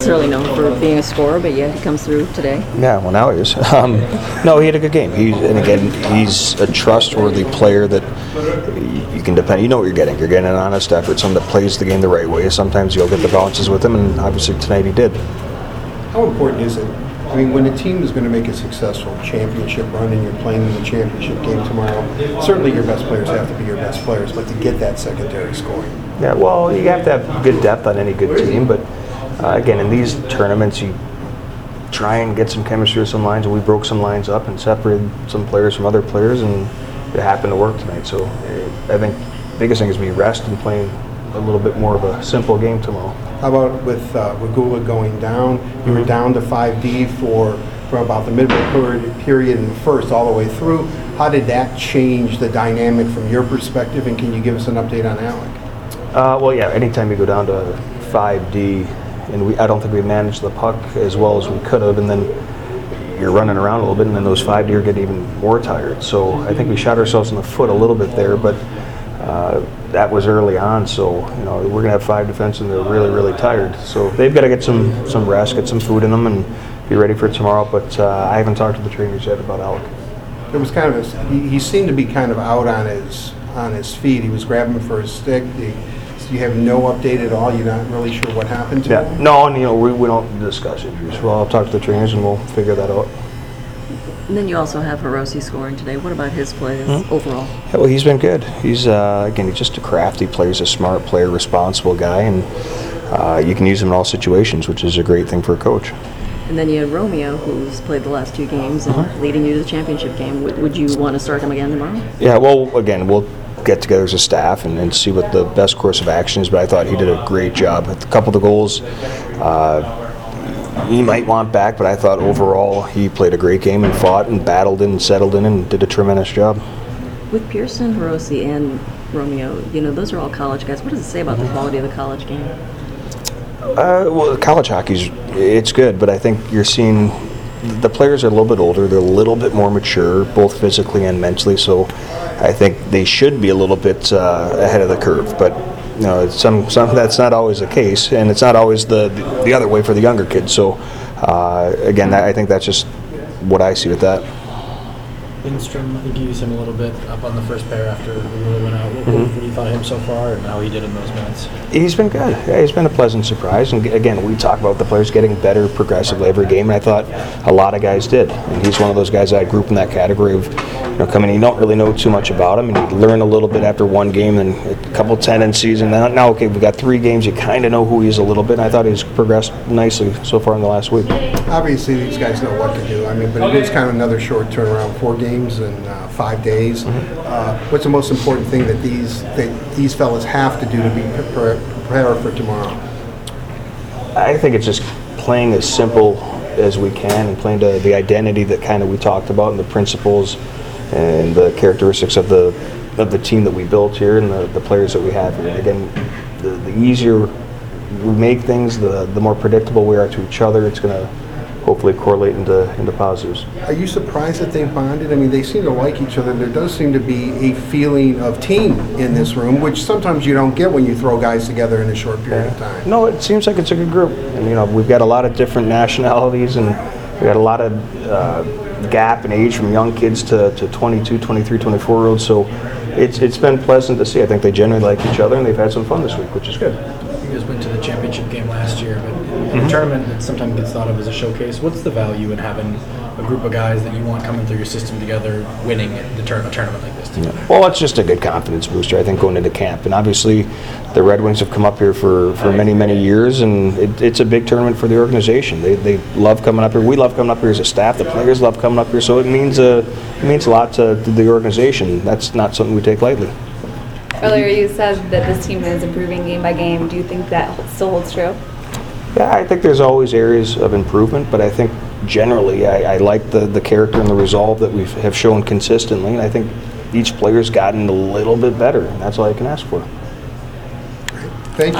necessarily known for being a scorer, but yet he comes through today. Yeah, well now he is. Um, no, he had a good game. He's and again, he's a trustworthy player that you can depend. You know what you're getting. You're getting an honest effort, someone that plays the game the right way. Sometimes you'll get the bounces with him, and obviously tonight he did. How important is it? I mean, when a team is going to make a successful championship run and you're playing in the championship game tomorrow, certainly your best players have to be your best players, but to get that secondary scoring. Yeah, well, you have to have good depth on any good team, but uh, again, in these tournaments, you try and get some chemistry with some lines, and we broke some lines up and separated some players from other players, and it happened to work tonight. So uh, I think the biggest thing is we rest and playing a little bit more of a simple game tomorrow. How about with uh, Regula going down? You were down to 5D for from about the midway period, period in the first all the way through. How did that change the dynamic from your perspective, and can you give us an update on Alec? Uh, well, yeah. Anytime you go down to 5D, and we, I don't think we managed the puck as well as we could have, and then you're running around a little bit, and then those five D get even more tired. So I think we shot ourselves in the foot a little bit there, but uh, that was early on. So you know we're gonna have five defensemen and they're really, really tired. So they've got to get some some rest, get some food in them, and be ready for tomorrow. But uh, I haven't talked to the trainers yet about Alec. It was kind of a, he, he seemed to be kind of out on his on his feet. He was grabbing for his stick. You have no update at all. You're not really sure what happened to Yeah, him. no, and you know we, we don't discuss injuries. Well, I'll talk to the trainers and we'll figure that out. And then you also have Hirose scoring today. What about his play Hmm? overall? Yeah, well, he's been good. He's uh, again, he's just a crafty player. He's a smart player, responsible guy, and uh, you can use him in all situations, which is a great thing for a coach. And then you had Romeo, who's played the last two games and Uh-huh. leading you to the championship game. Would, would you want to start him again tomorrow? Yeah, well, again, we'll get together as a staff and, and see what the best course of action is. But I thought he did a great job. A couple of the goals, uh, he might want back, but I thought overall he played a great game and fought and battled and settled in and did a tremendous job. With Pearson, Hirose, and Romeo, you know, those are all college guys. What does it say about Mm-hmm. the quality of the college game? Uh, well, college hockey's it's good, but I think you're seeing the players are a little bit older. They're a little bit more mature, both physically and mentally. So, I think they should be a little bit uh, ahead of the curve. But you know, it's some some that's not always the case, and it's not always the the, the other way for the younger kids. So, uh, again, that, I think that's just what I see with that. Lindstrom, I think you used him a little bit up on the first pair after we really went out. What, Mm-hmm. what do you thought of him so far and how he did in those minutes? He's been good. Yeah, he's been a pleasant surprise. And again, we talk about the players getting better progressively every game, and I thought a lot of guys did. And he's one of those guys I group in that category of, you know, coming. You don't really know too much about him, and you learn a little bit after one game and a couple tendencies, and now, now okay, we've got three games. You kind of know who he is a little bit. And I thought he's progressed nicely so far in the last week. Obviously, these guys know what to do. I mean, but it is kind of another short turnaround, four games in uh, five days. Uh, what's the most important thing that these these fellas have to do to be prepared, prepare for tomorrow? I think it's just playing as simple as we can and playing to the identity that kind of we talked about and the principles and the characteristics of the of the team that we built here and the, the players that we have here. Again, the, the easier we make things, the the more predictable we are to each other. It's going to hopefully correlate into into positives. Are you surprised that they bonded? I mean, they seem to like each other. There does seem to be a feeling of team in this room, which sometimes you don't get when you throw guys together in a short period of time. No, it seems like it's a good group. And, you know, we've got a lot of different nationalities and we've got a lot of uh, gap in age from young kids to, to 22, 23, 24 year olds. So it's, it's been pleasant to see. I think they generally like each other and they've had some fun this week, which is good. You guys went to the championship game last year, but Mm-hmm. a tournament that sometimes gets thought of as a showcase, what's the value in having a group of guys that you want coming through your system together, winning the tur- a tournament like this? together? Well, it's just a good confidence booster, I think, going into camp. And obviously, the Red Wings have come up here for, for many, many years, and it, it's a big tournament for the organization. They, they love coming up here. We love coming up here as a staff. The players love coming up here, so it means a, it means a lot to, to the organization. That's not something we take lightly. Earlier, you said that this team is improving game by game. Do you think that still holds true? Yeah, I think there's always areas of improvement, but I think generally I, I like the, the character and the resolve that we have shown consistently, and I think each player's gotten a little bit better, and that's all I can ask for. Thank you.